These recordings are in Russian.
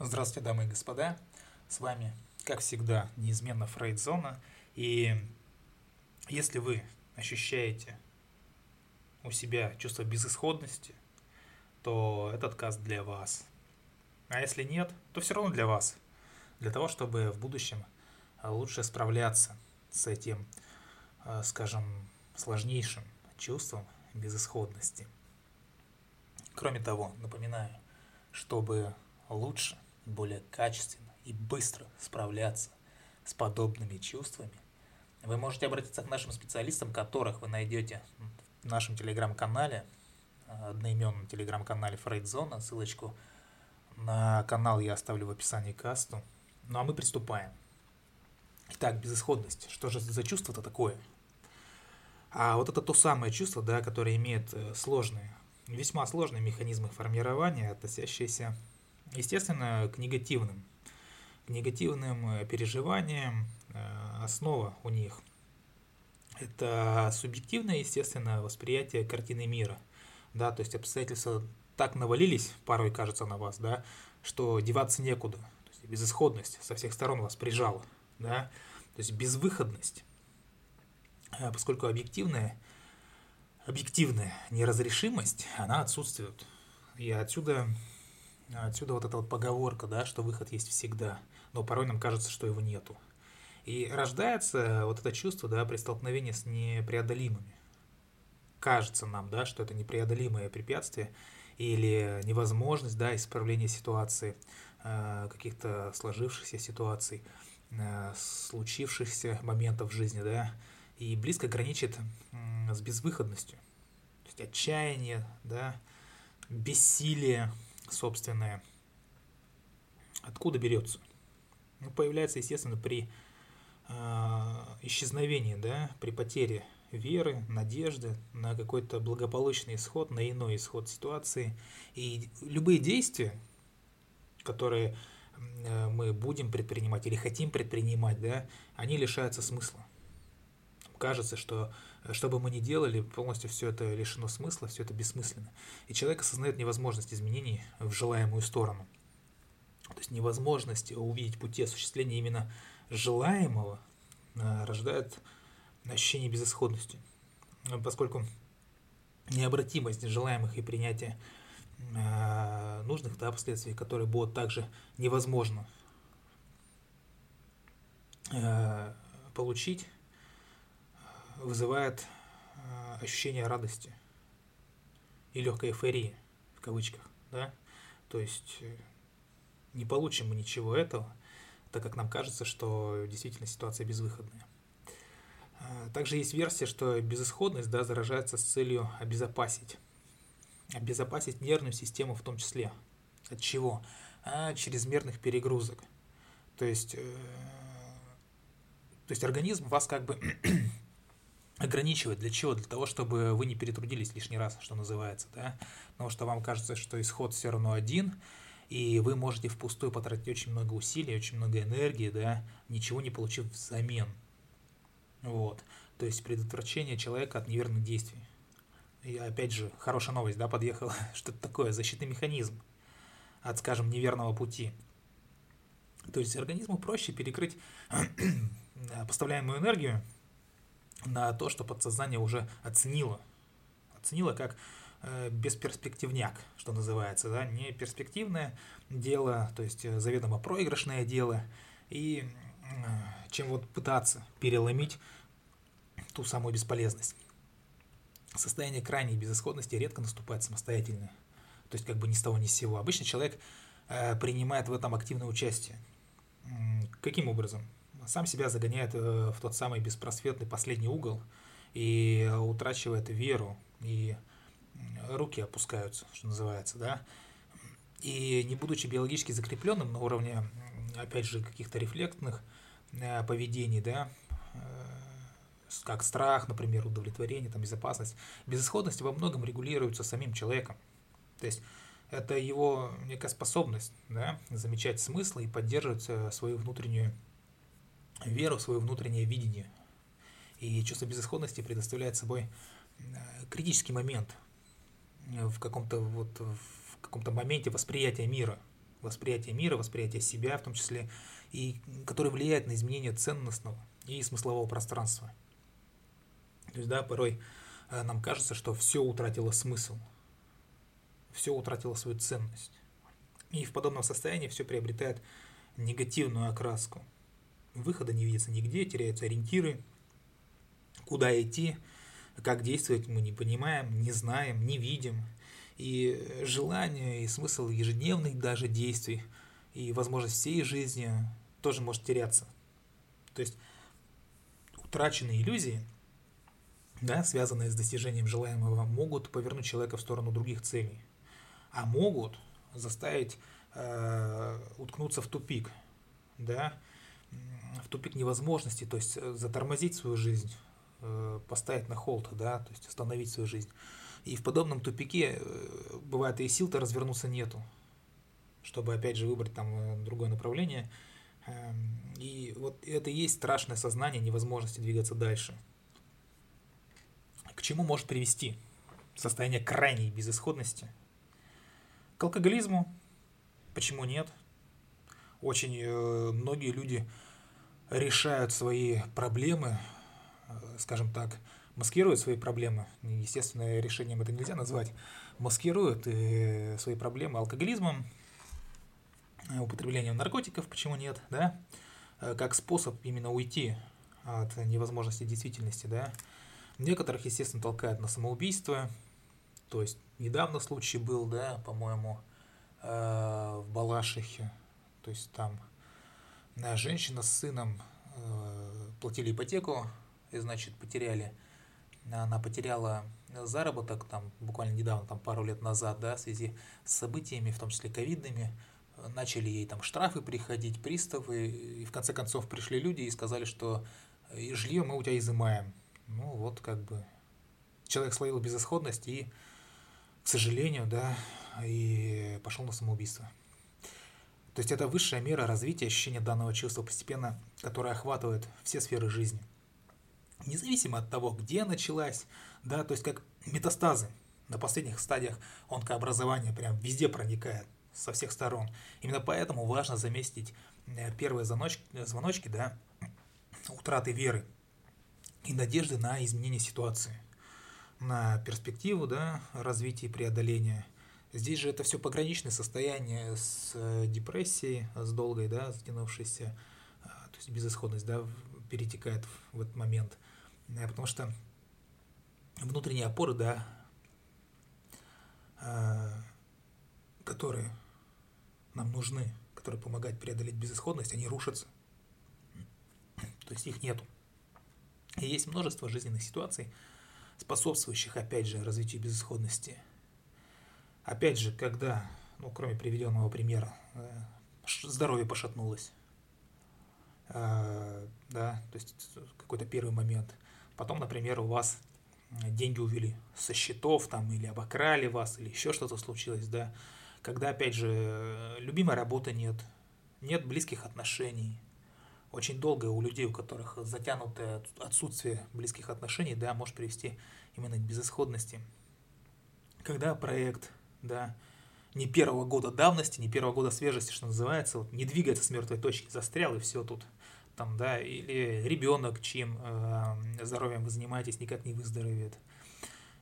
Здравствуйте, дамы и господа. С вами, как всегда, неизменно Фрейдзона. И если вы ощущаете у себя чувство безысходности, то этот каст для вас. А если нет, то все равно для вас. Для того, чтобы в будущем лучше справляться с этим, э, скажем, сложнейшим чувством безысходности. Кроме того, напоминаю, чтобы лучше более качественно и быстро справляться с подобными чувствами, вы можете обратиться к нашим специалистам, которых вы найдете в нашем телеграм-канале, одноименном телеграм-канале Фрейдзона. Ссылочку на канал я оставлю в описании касту. Ну а мы приступаем. Итак, безысходность. Что же за чувство-то такое? А вот это то самое чувство, да, которое имеет э, сложные, весьма сложные механизмы формирования, относящиеся Естественно, к негативным. К негативным э, переживаниям э, основа у них – это субъективное, естественно, восприятие картины мира. Да, то есть обстоятельства так навалились, порой кажется на вас, да, что деваться некуда. То есть безысходность со всех сторон вас прижала. Да, то есть безвыходность. А поскольку объективная, объективная неразрешимость, она отсутствует. И отсюда Отсюда вот эта вот поговорка, да, что выход есть всегда, но порой нам кажется, что его нету. И рождается вот это чувство, да, при столкновении с непреодолимыми. Кажется нам, да, что это непреодолимое препятствие или невозможность, да, исправления ситуации, э, каких-то сложившихся ситуаций, э, случившихся моментов в жизни, да, и близко граничит с безвыходностью. То есть отчаяние, да, бессилие, собственное, откуда берется? Ну, появляется, естественно, при э, исчезновении, да, при потере веры, надежды на какой-то благополучный исход, на иной исход ситуации. И любые действия, которые э, мы будем предпринимать или хотим предпринимать, да, они лишаются смысла. Кажется, что что бы мы ни делали, полностью все это лишено смысла, все это бессмысленно. И человек осознает невозможность изменений в желаемую сторону. То есть невозможность увидеть пути осуществления именно желаемого а, рождает ощущение безысходности. Поскольку необратимость желаемых и принятие а, нужных да, последствий, которые будут также невозможно получить, вызывает э, ощущение радости и легкой эйфории, в кавычках, да, то есть э, не получим мы ничего этого, так как нам кажется, что действительно ситуация безвыходная. Э, также есть версия, что безысходность да, заражается с целью обезопасить. Обезопасить нервную систему в том числе. От чего? А чрезмерных перегрузок. То есть, э, то есть организм вас как бы ограничивать. Для чего? Для того, чтобы вы не перетрудились лишний раз, что называется, да? Потому что вам кажется, что исход все равно один, и вы можете впустую потратить очень много усилий, очень много энергии, да, ничего не получив взамен. Вот. То есть предотвращение человека от неверных действий. И опять же, хорошая новость, да, подъехала, что это такое, защитный механизм от, скажем, неверного пути. То есть организму проще перекрыть поставляемую энергию, на то, что подсознание уже оценило. Оценило как э, бесперспективняк, что называется, да, не перспективное дело, то есть э, заведомо проигрышное дело, и э, чем вот пытаться переломить ту самую бесполезность. Состояние крайней безысходности редко наступает самостоятельно, то есть как бы ни с того ни с сего. Обычно человек э, принимает в этом активное участие. Каким образом? Сам себя загоняет э, в тот самый беспросветный последний угол и утрачивает веру, и руки опускаются, что называется, да. И не будучи биологически закрепленным на уровне, опять же, каких-то рефлектных э, поведений, да, э, как страх, например, удовлетворение, там, безопасность, безысходность во многом регулируется самим человеком. То есть это его некая способность да, замечать смысл и поддерживать свою внутреннюю веру в свое внутреннее видение. И чувство безысходности предоставляет собой э, критический момент в каком-то вот в каком-то моменте восприятия мира. восприятие мира, восприятие себя в том числе, и который влияет на изменение ценностного и смыслового пространства. То есть, да, порой э, нам кажется, что все утратило смысл, все утратило свою ценность. И в подобном состоянии все приобретает негативную окраску. Выхода не видится нигде, теряются ориентиры, куда идти, как действовать мы не понимаем, не знаем, не видим. И желание, и смысл ежедневных даже действий, и возможность всей жизни тоже может теряться. То есть утраченные иллюзии, да, связанные с достижением желаемого, могут повернуть человека в сторону других целей, а могут заставить э, уткнуться в тупик, да, в тупик невозможности, то есть э, затормозить свою жизнь, э, поставить на холд, да, то есть остановить свою жизнь. И в подобном тупике э, бывает и сил-то развернуться нету, чтобы опять же выбрать там другое направление. Эм, и вот это и есть страшное сознание невозможности двигаться дальше. К чему может привести состояние крайней безысходности? К алкоголизму? Почему нет? Очень э, многие люди решают свои проблемы, скажем так, маскируют свои проблемы. Естественно, решением это нельзя назвать. Маскируют э, свои проблемы алкоголизмом, э, употреблением наркотиков, почему нет, да, э, как способ именно уйти от невозможности действительности, да. Некоторых, естественно, толкают на самоубийство. То есть недавно случай был, да, по-моему, в Балашихе. То есть там женщина с сыном платили ипотеку, и, значит, потеряли она потеряла заработок там буквально недавно, там пару лет назад, да, в связи с событиями, в том числе ковидными, начали ей там штрафы приходить, приставы, и в конце концов пришли люди и сказали, что «Э, жилье мы у тебя изымаем. Ну вот как бы человек словил безысходность и, к сожалению, да, и пошел на самоубийство. То есть это высшая мера развития ощущения данного чувства постепенно, которое охватывает все сферы жизни – независимо от того, где началась, да, то есть как метастазы на последних стадиях онкообразования прям везде проникает со всех сторон. Именно поэтому важно заместить э, первые звоночки, звоночки да, утраты веры и надежды на изменение ситуации, на перспективу да, развития и преодоления. Здесь же это все пограничное состояние с э, депрессией, с долгой, да, затянувшейся, а, то есть безысходность, да, перетекает в этот момент – потому что внутренние опоры, да, которые нам нужны, которые помогают преодолеть безысходность, они рушатся. То есть их нету. И есть множество жизненных ситуаций, способствующих, опять же, развитию безысходности. Опять же, когда, ну, кроме приведенного примера, э, здоровье пошатнулось, а, да, то есть какой-то первый момент – Потом, например, у вас деньги увели со счетов там или обокрали вас, или еще что-то случилось, да. Когда, опять же, любимой работы нет, нет близких отношений, очень долго у людей, у которых затянутое отсутствие близких отношений, да, может привести именно к безысходности. Когда проект, да, не первого года давности, не первого года свежести, что называется, вот, не двигается с мертвой точки, застрял и все тут – там, да, или ребенок, чьим э, здоровьем вы занимаетесь, никак не выздоровеет.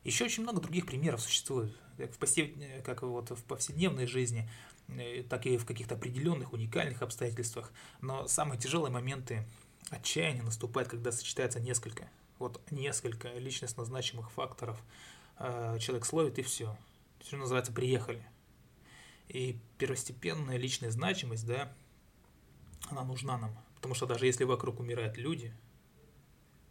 Еще очень много других примеров существует, как в, посев... как вот в повседневной жизни, э, так и в каких-то определенных уникальных обстоятельствах. Но самые тяжелые моменты отчаяния наступают, когда сочетается несколько, вот несколько личностно значимых факторов. Э, человек словит и все. Что называется, приехали. И первостепенная личная значимость, да, она нужна нам. Потому что даже если вокруг умирают люди,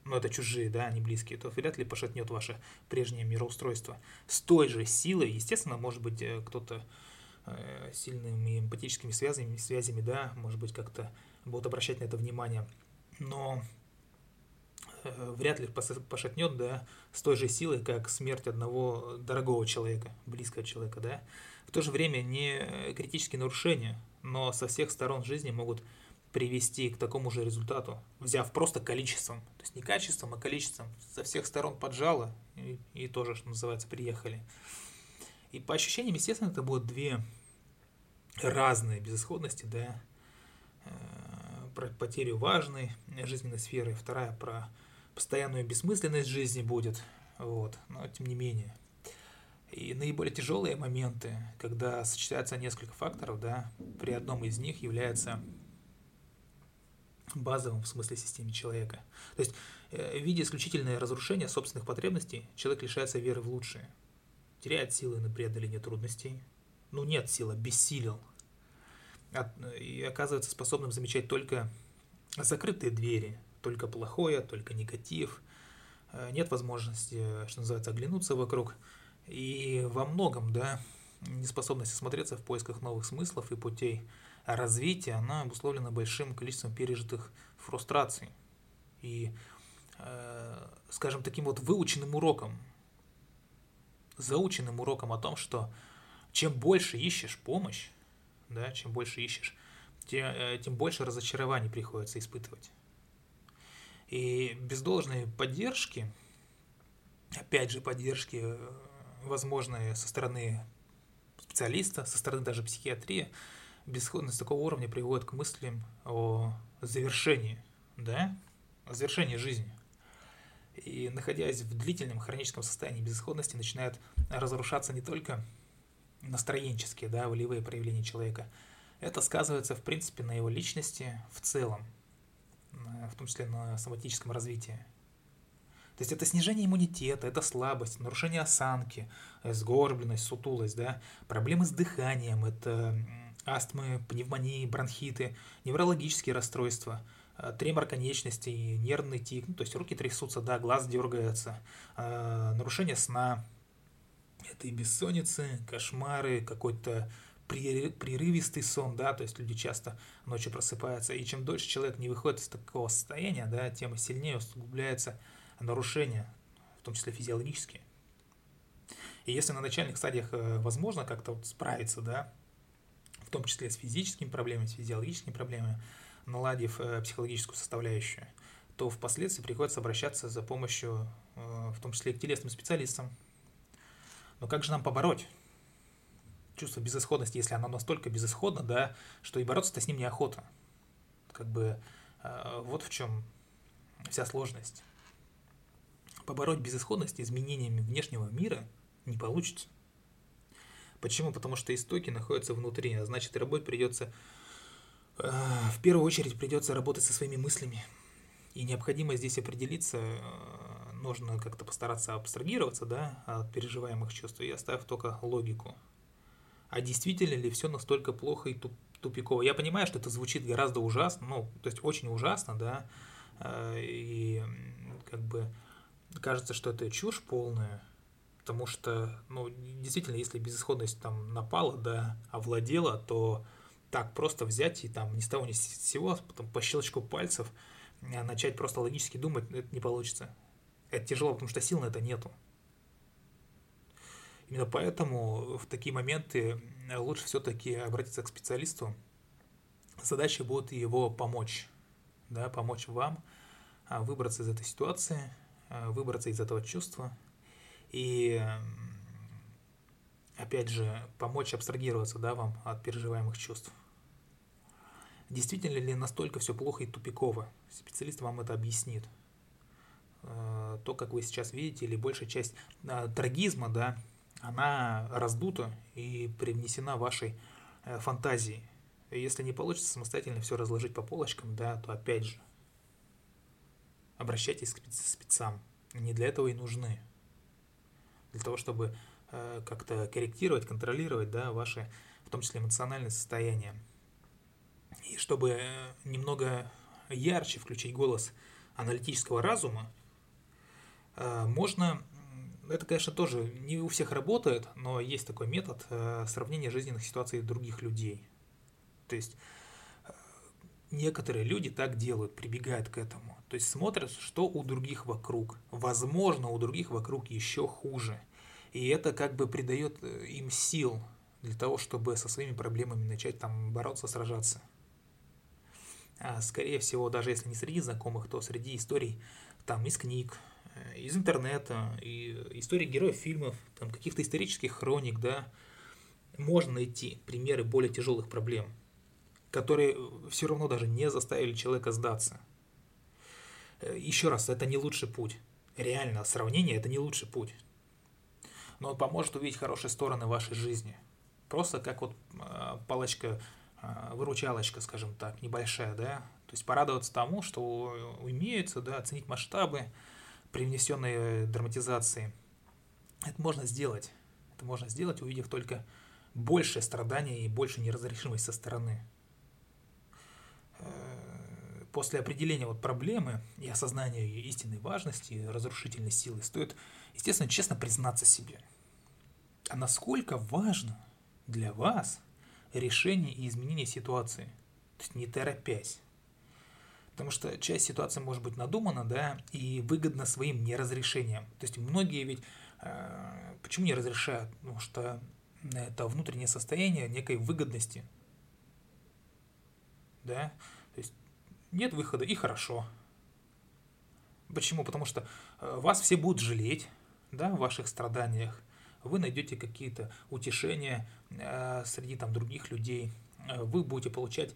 но это чужие, да, не близкие, то вряд ли пошатнет ваше прежнее мироустройство. С той же силой, естественно, может быть, э, кто-то э, сильными эмпатическими связями, связями, да, может быть, как-то будут обращать на это внимание. Но вряд ли пошатнет, да, с той же силой, как смерть одного дорогого человека, близкого человека, да. В то же время не критические нарушения, но со всех сторон жизни могут привести к такому же результату, взяв просто количеством, то есть не качеством, а количеством, со всех сторон поджало и, и тоже, что называется, приехали. И по ощущениям, естественно, это будут две разные безысходности, да, э, про потерю важной жизненной сферы, вторая про постоянную бессмысленность жизни будет, вот, но тем не менее. И наиболее тяжелые моменты, когда сочетаются несколько факторов, да, при одном из них является базовым в смысле системе человека. То есть, э, в виде исключительное разрушения собственных потребностей, человек лишается веры в лучшее, теряет силы на преодоление трудностей, ну нет силы, бессилел, и оказывается способным замечать только закрытые двери, только плохое, только негатив, э, нет возможности, что называется, оглянуться вокруг, и во многом, да, неспособность осмотреться в поисках новых смыслов и путей развития, она обусловлена большим количеством пережитых фрустраций. И, э, скажем, таким вот выученным уроком, заученным уроком о том, что чем больше ищешь помощь, да, чем больше ищешь, тем, э, тем больше разочарований приходится испытывать. И без должной поддержки, опять же, поддержки, э, возможной со стороны специалиста, со стороны даже психиатрии, бесходность такого уровня приводит к мыслям о завершении, да, о завершении жизни. И находясь в длительном хроническом состоянии безысходности, начинают разрушаться не только настроенческие, да, волевые проявления человека. Это сказывается, в принципе, на его личности в целом, в том числе на соматическом развитии. То есть это снижение иммунитета, это слабость, нарушение осанки, сгорбленность, сутулость, да, проблемы с дыханием, это астмы, пневмонии, бронхиты, неврологические расстройства, э, тремор конечностей, нервный тик, ну, то есть руки трясутся, да, глаз дергается, э, нарушение сна, это и бессонницы, кошмары, какой-то прерывистый сон, да, то есть люди часто ночью просыпаются, и чем дольше человек не выходит из такого состояния, да, тем сильнее усугубляется нарушения, в том числе физиологические. И если на начальных стадиях э, возможно как-то вот справиться, да, в том числе с физическими проблемами, с физиологическими проблемами, наладив э, психологическую составляющую, то впоследствии приходится обращаться за помощью, э, в том числе к телесным специалистам. Но как же нам побороть чувство безысходности, если оно настолько безысходно, да, что и бороться-то с ним неохота? Как бы вот в чем вся сложность побороть безысходность изменениями внешнего мира не получится. Почему? Потому что истоки находятся внутри, а значит работать придется, э, в первую очередь придется работать со своими мыслями. И необходимо здесь определиться, э, нужно как-то постараться абстрагироваться да, от переживаемых чувств и оставив только логику. А действительно ли все настолько плохо и тупиково? Я понимаю, что это звучит гораздо ужасно, ну, то есть очень ужасно, да, э, и как бы кажется, что это чушь полная, потому что, ну, действительно, если безысходность там напала, да, овладела, то так просто взять и там ни с того ни с сего, потом по щелчку пальцев а, начать просто логически думать, это не получится. Это тяжело, потому что сил на это нету. Именно поэтому в такие моменты лучше все-таки обратиться к специалисту. Задача будет его помочь, да, помочь вам а, выбраться из этой ситуации, Э, выбраться из этого чувства и, опять же, помочь абстрагироваться да, вам от переживаемых чувств. Действительно ли настолько все плохо и тупиково? Специалист вам это объяснит. Э, то, как вы сейчас видите, или большая часть э, трагизма, да, она раздута и привнесена вашей фантазией. Если не получится самостоятельно все разложить по полочкам, да, то опять же, обращайтесь к спецам. Они для этого и нужны. Для того, чтобы э, как-то корректировать, контролировать да, ваше, в том числе эмоциональное состояние. И чтобы э, немного ярче включить голос аналитического разума, э, можно, это, конечно, тоже не у всех работает, но есть такой метод сравнения жизненных ситуаций других людей. То есть некоторые люди так делают, прибегают к этому. То есть смотрят, что у других вокруг. Возможно, у других вокруг еще хуже. И это как бы придает э, им сил для того, чтобы со своими проблемами начать там бороться, сражаться. А скорее всего, даже если не среди знакомых, то среди историй там из книг, э, из интернета, и истории героев фильмов, там каких-то исторических хроник, да, можно найти примеры более тяжелых проблем, которые все равно даже не заставили человека сдаться. Э, Еще раз, это не лучший путь. Реально, сравнение – это не лучший путь. Но он поможет увидеть хорошие стороны вашей жизни. Просто как вот э, палочка, э, выручалочка, скажем так, небольшая, да. То есть порадоваться тому, что имеется, да, оценить масштабы привнесенной драматизации. Это можно сделать. Это можно сделать, увидев только большее страдание и больше неразрешимость со стороны. Э, после определения вот проблемы и осознания ее истинной важности, разрушительной силы, стоит, естественно, честно признаться себе. А насколько важно для вас решение и изменение ситуации, то есть не торопясь. Потому что часть ситуации может быть надумана, да, и выгодна своим неразрешением. То есть многие ведь э, почему не разрешают? Потому что это внутреннее состояние некой выгодности. Да? То есть нет выхода и хорошо. Почему? Потому что э, вас все будут жалеть да, в ваших страданиях. Вы найдете какие-то утешения э, среди там, других людей. Э, вы будете получать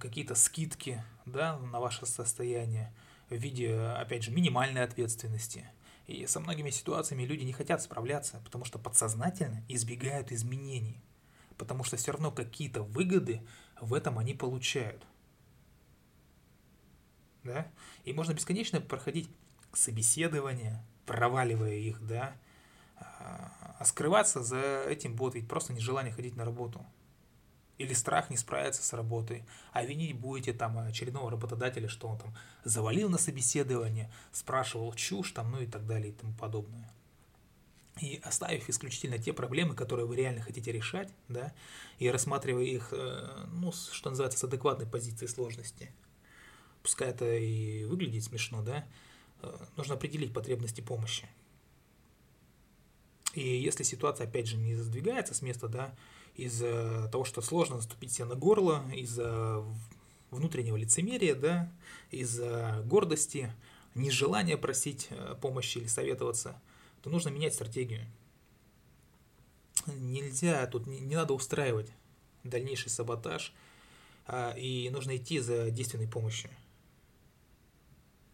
какие-то скидки да, на ваше состояние в виде, опять же, минимальной ответственности – и со многими ситуациями люди не хотят справляться, потому что подсознательно избегают изменений, потому что все равно какие-то выгоды в этом они получают. Да? И можно бесконечно проходить собеседования, проваливая их, да, а скрываться за этим будет ведь просто нежелание ходить на работу – или страх не справиться с работой, а винить будете там очередного работодателя, что он там завалил на собеседование, спрашивал чушь там, ну и так далее и тому подобное. И оставив исключительно те проблемы, которые вы реально хотите решать, да, и рассматривая их, э, ну, что называется, с адекватной позиции сложности, пускай это и выглядит смешно, да, э, нужно определить потребности помощи. И если ситуация, опять же, не задвигается с места, да, из-за того, что сложно наступить себе на горло, из-за внутреннего лицемерия, да, из-за гордости, нежелания просить э, помощи или советоваться, то нужно менять стратегию. Нельзя, тут не, не надо устраивать дальнейший саботаж, а, и нужно идти за действенной помощью.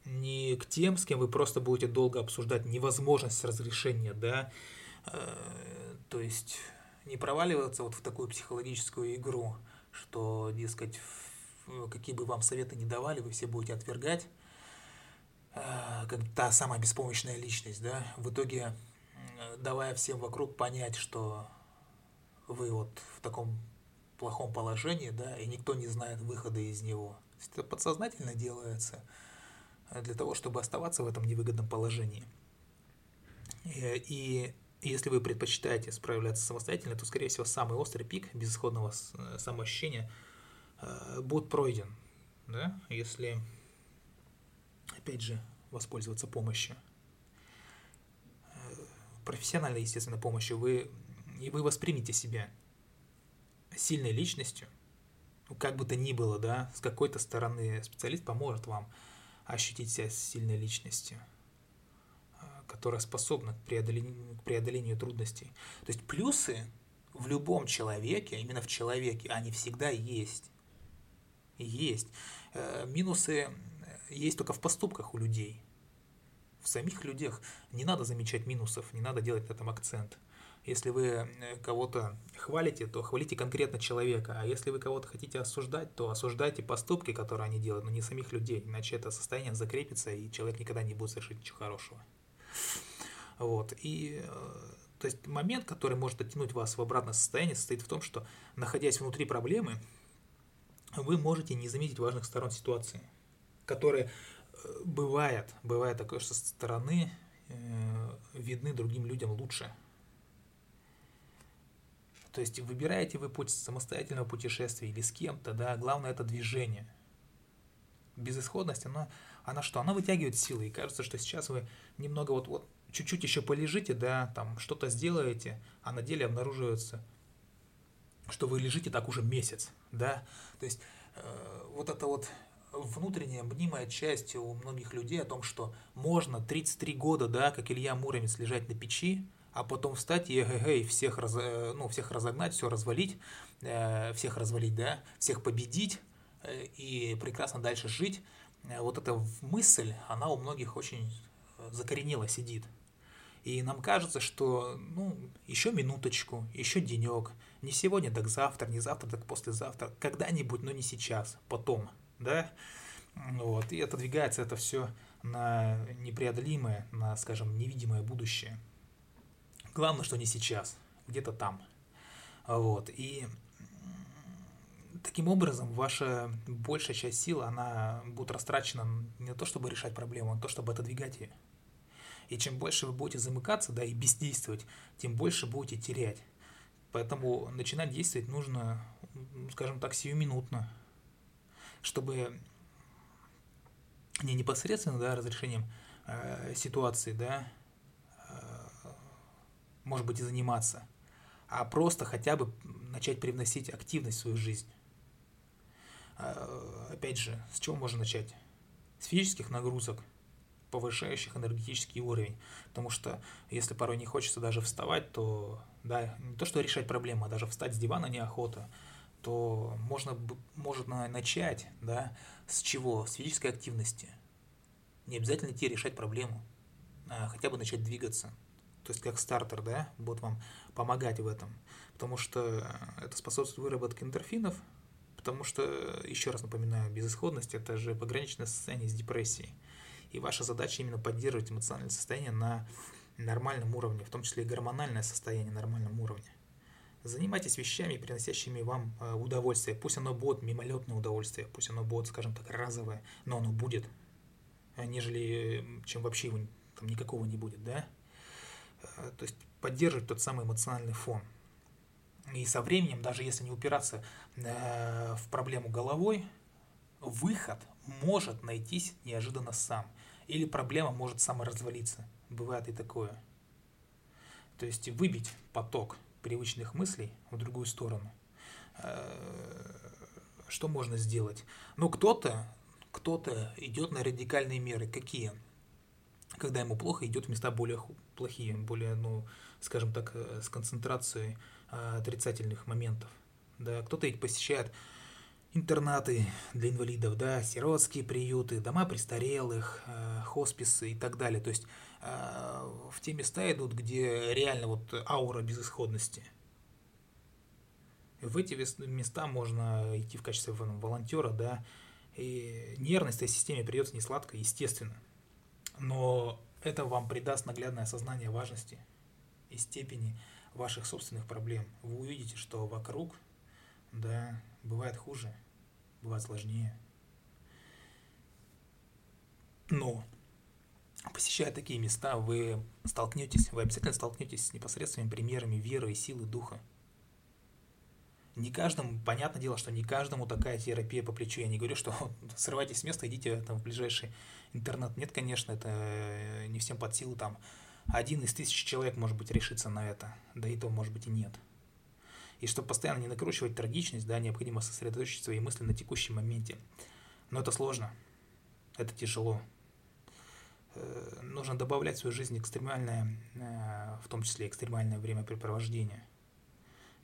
Не к тем, с кем вы просто будете долго обсуждать невозможность разрешения, да, э, то есть не проваливаться вот в такую психологическую игру, что, дескать, какие бы вам советы не давали, вы все будете отвергать, э, как та самая беспомощная личность, да, в итоге давая всем вокруг понять, что вы вот в таком плохом положении, да, и никто не знает выхода из него. Это подсознательно делается для того, чтобы оставаться в этом невыгодном положении. И и если вы предпочитаете справляться самостоятельно, то, скорее всего, самый острый пик безысходного э, самоощущения э, будет пройден. Да? Если, опять же, воспользоваться помощью. Э, профессиональной, естественно, помощью вы, и вы воспримете себя сильной личностью, ну, как бы то ни было, да, с какой-то стороны специалист поможет вам ощутить себя сильной личностью – которая способна к преодолению, к преодолению трудностей. То есть плюсы в любом человеке, именно в человеке, они всегда есть. Есть. Э, минусы есть только в поступках у людей. В самих людях не надо замечать минусов, не надо делать на этом акцент. Если вы э, кого-то хвалите, то хвалите конкретно человека, а если вы кого-то хотите осуждать, то осуждайте поступки, которые они делают, но не самих людей, иначе это состояние закрепится, и человек никогда не будет совершить ничего хорошего. Вот. И э, то есть момент, который может оттянуть вас в обратное состояние, состоит в том, что, находясь внутри проблемы, вы можете не заметить важных сторон ситуации, которые э, бывает, бывает такое, что со стороны э, видны другим людям лучше. То есть выбираете вы путь самостоятельного путешествия или с кем-то, да, главное это движение. Безысходность, она она что? Она вытягивает силы, и кажется, что сейчас вы немного вот, вот чуть-чуть еще полежите, да, там что-то сделаете, а на деле обнаруживается, что вы лежите так уже месяц, да, то есть э, вот это вот внутренняя мнимая часть у многих людей о том, что можно 33 года, да, как Илья Муромец, лежать на печи, а потом встать и эгэгэй, всех, раз, э, ну, всех разогнать, все развалить, э, всех развалить, да, всех победить э, и прекрасно дальше жить. Вот эта мысль, она у многих очень закоренела сидит. И нам кажется, что ну, еще минуточку, еще денек, не сегодня, так завтра, не завтра, так послезавтра, когда-нибудь, но не сейчас, потом, да, вот, и отодвигается это все на непреодолимое, на, скажем, невидимое будущее. Главное, что не сейчас, где-то там. Вот. И таким образом ваша большая часть силы, она будет растрачена не на то, чтобы решать проблему, а на то, чтобы отодвигать ее. И чем больше вы будете замыкаться, да, и бездействовать, тем больше будете терять. Поэтому начинать действовать нужно, скажем так, сиюминутно, чтобы не непосредственно, да, разрешением э, ситуации, да, может быть, и заниматься, а просто хотя бы начать привносить активность в свою жизнь. А, опять же, с чего можно начать? С физических нагрузок, повышающих энергетический уровень. Потому что если порой не хочется даже вставать, то да, не то что решать проблему, а даже встать с дивана неохота, то можно может начать да, с чего? С физической активности. Не обязательно идти решать проблему, а хотя бы начать двигаться – то есть как стартер, да, будет вам помогать в этом, потому что это способствует выработке эндорфинов, потому что, еще раз напоминаю, безысходность – это же пограничное состояние с депрессией, и ваша задача именно поддерживать эмоциональное состояние на нормальном уровне, в том числе и гормональное состояние на нормальном уровне. Занимайтесь вещами, приносящими вам э, удовольствие. Пусть оно будет мимолетное удовольствие, пусть оно будет, скажем так, разовое, но оно будет, нежели чем вообще его там никакого не будет, да? Э, то есть поддерживать тот самый эмоциональный фон. И со временем, даже если не упираться э, в проблему головой, выход может найтись неожиданно сам. Или проблема может саморазвалиться. Бывает и такое. То есть выбить поток привычных мыслей в другую сторону. Э, что можно сделать? Ну, кто-то кто-то идет на радикальные меры. Какие? когда ему плохо, идет в места более плохие, более, ну, скажем так, э, с концентрацией отрицательных моментов. Да, кто-то ведь посещает интернаты для инвалидов, да, сиротские приюты, дома престарелых, э, хосписы и так далее. То есть э, в те места идут, где реально вот аура безысходности. В эти места можно идти в качестве волонтера, да, и нервность этой системе придется не сладко, естественно но это вам придаст наглядное осознание важности и степени ваших собственных проблем. Вы увидите, что вокруг, да, бывает хуже, бывает сложнее. Но посещая такие места, вы столкнетесь, вы обязательно столкнетесь с непосредственными примерами веры и силы духа. Не каждому, понятное дело, что не каждому такая терапия по плечу. Я не говорю, что срывайтесь с места, идите там, в ближайший интернет. Нет, конечно, это не всем под силу. Там один из тысяч человек, может быть, решится на это. Да и то, может быть, и нет. И чтобы постоянно не накручивать трагичность, да, необходимо сосредоточить свои мысли на текущем моменте. Но это сложно. Это тяжело. Э, нужно добавлять в свою жизнь экстремальное, э, в том числе экстремальное времяпрепровождение –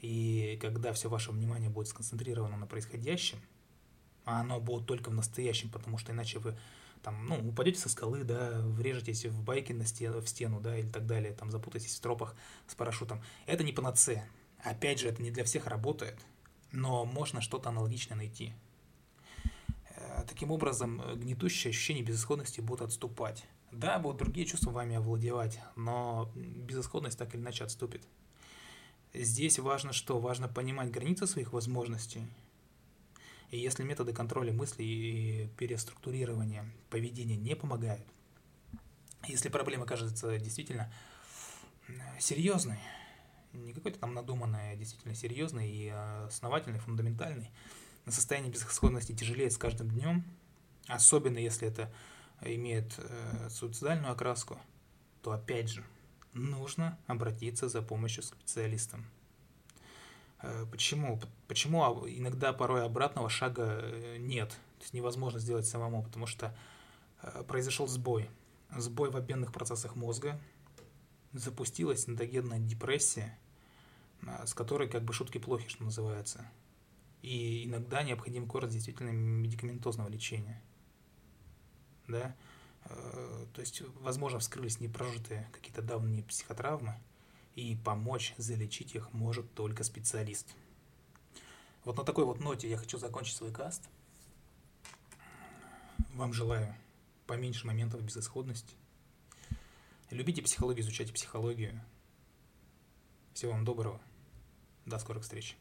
и когда все ваше внимание будет сконцентрировано на происходящем, а оно будет только в настоящем, потому что иначе вы там, ну, упадете со скалы, да, врежетесь в байке на стену, в стену, да, или так далее, там, запутаетесь в тропах с парашютом. Это не панацея. Опять же, это не для всех работает, но можно что-то аналогичное найти. Э, таким образом, гнетущие ощущения безысходности будут отступать. Да, будут другие чувства вами овладевать, но безысходность так или иначе отступит. Здесь важно что? Важно понимать границы своих возможностей. И если методы контроля мыслей и переструктурирования поведения не помогают, если проблема кажется действительно серьезной, не какой-то там надуманной, а действительно серьезной и основательной, фундаментальной, на состояние безысходности тяжелеет с каждым днем, особенно если это имеет э, суицидальную окраску, то опять же – нужно обратиться за помощью к специалистам. Э, почему? Почему иногда порой обратного шага э, нет? То есть невозможно сделать самому, потому что э, произошел сбой. Сбой в обменных процессах мозга, запустилась эндогенная депрессия, с которой как бы шутки плохи, что называется. И иногда необходим курс действительно медикаментозного лечения. Да? То есть, возможно, вскрылись непрожитые какие-то давние психотравмы, и помочь залечить их может только специалист. Вот на такой вот ноте я хочу закончить свой каст. Вам желаю поменьше моментов безысходности. Любите психологию, изучайте психологию. Всего вам доброго. До скорых встреч.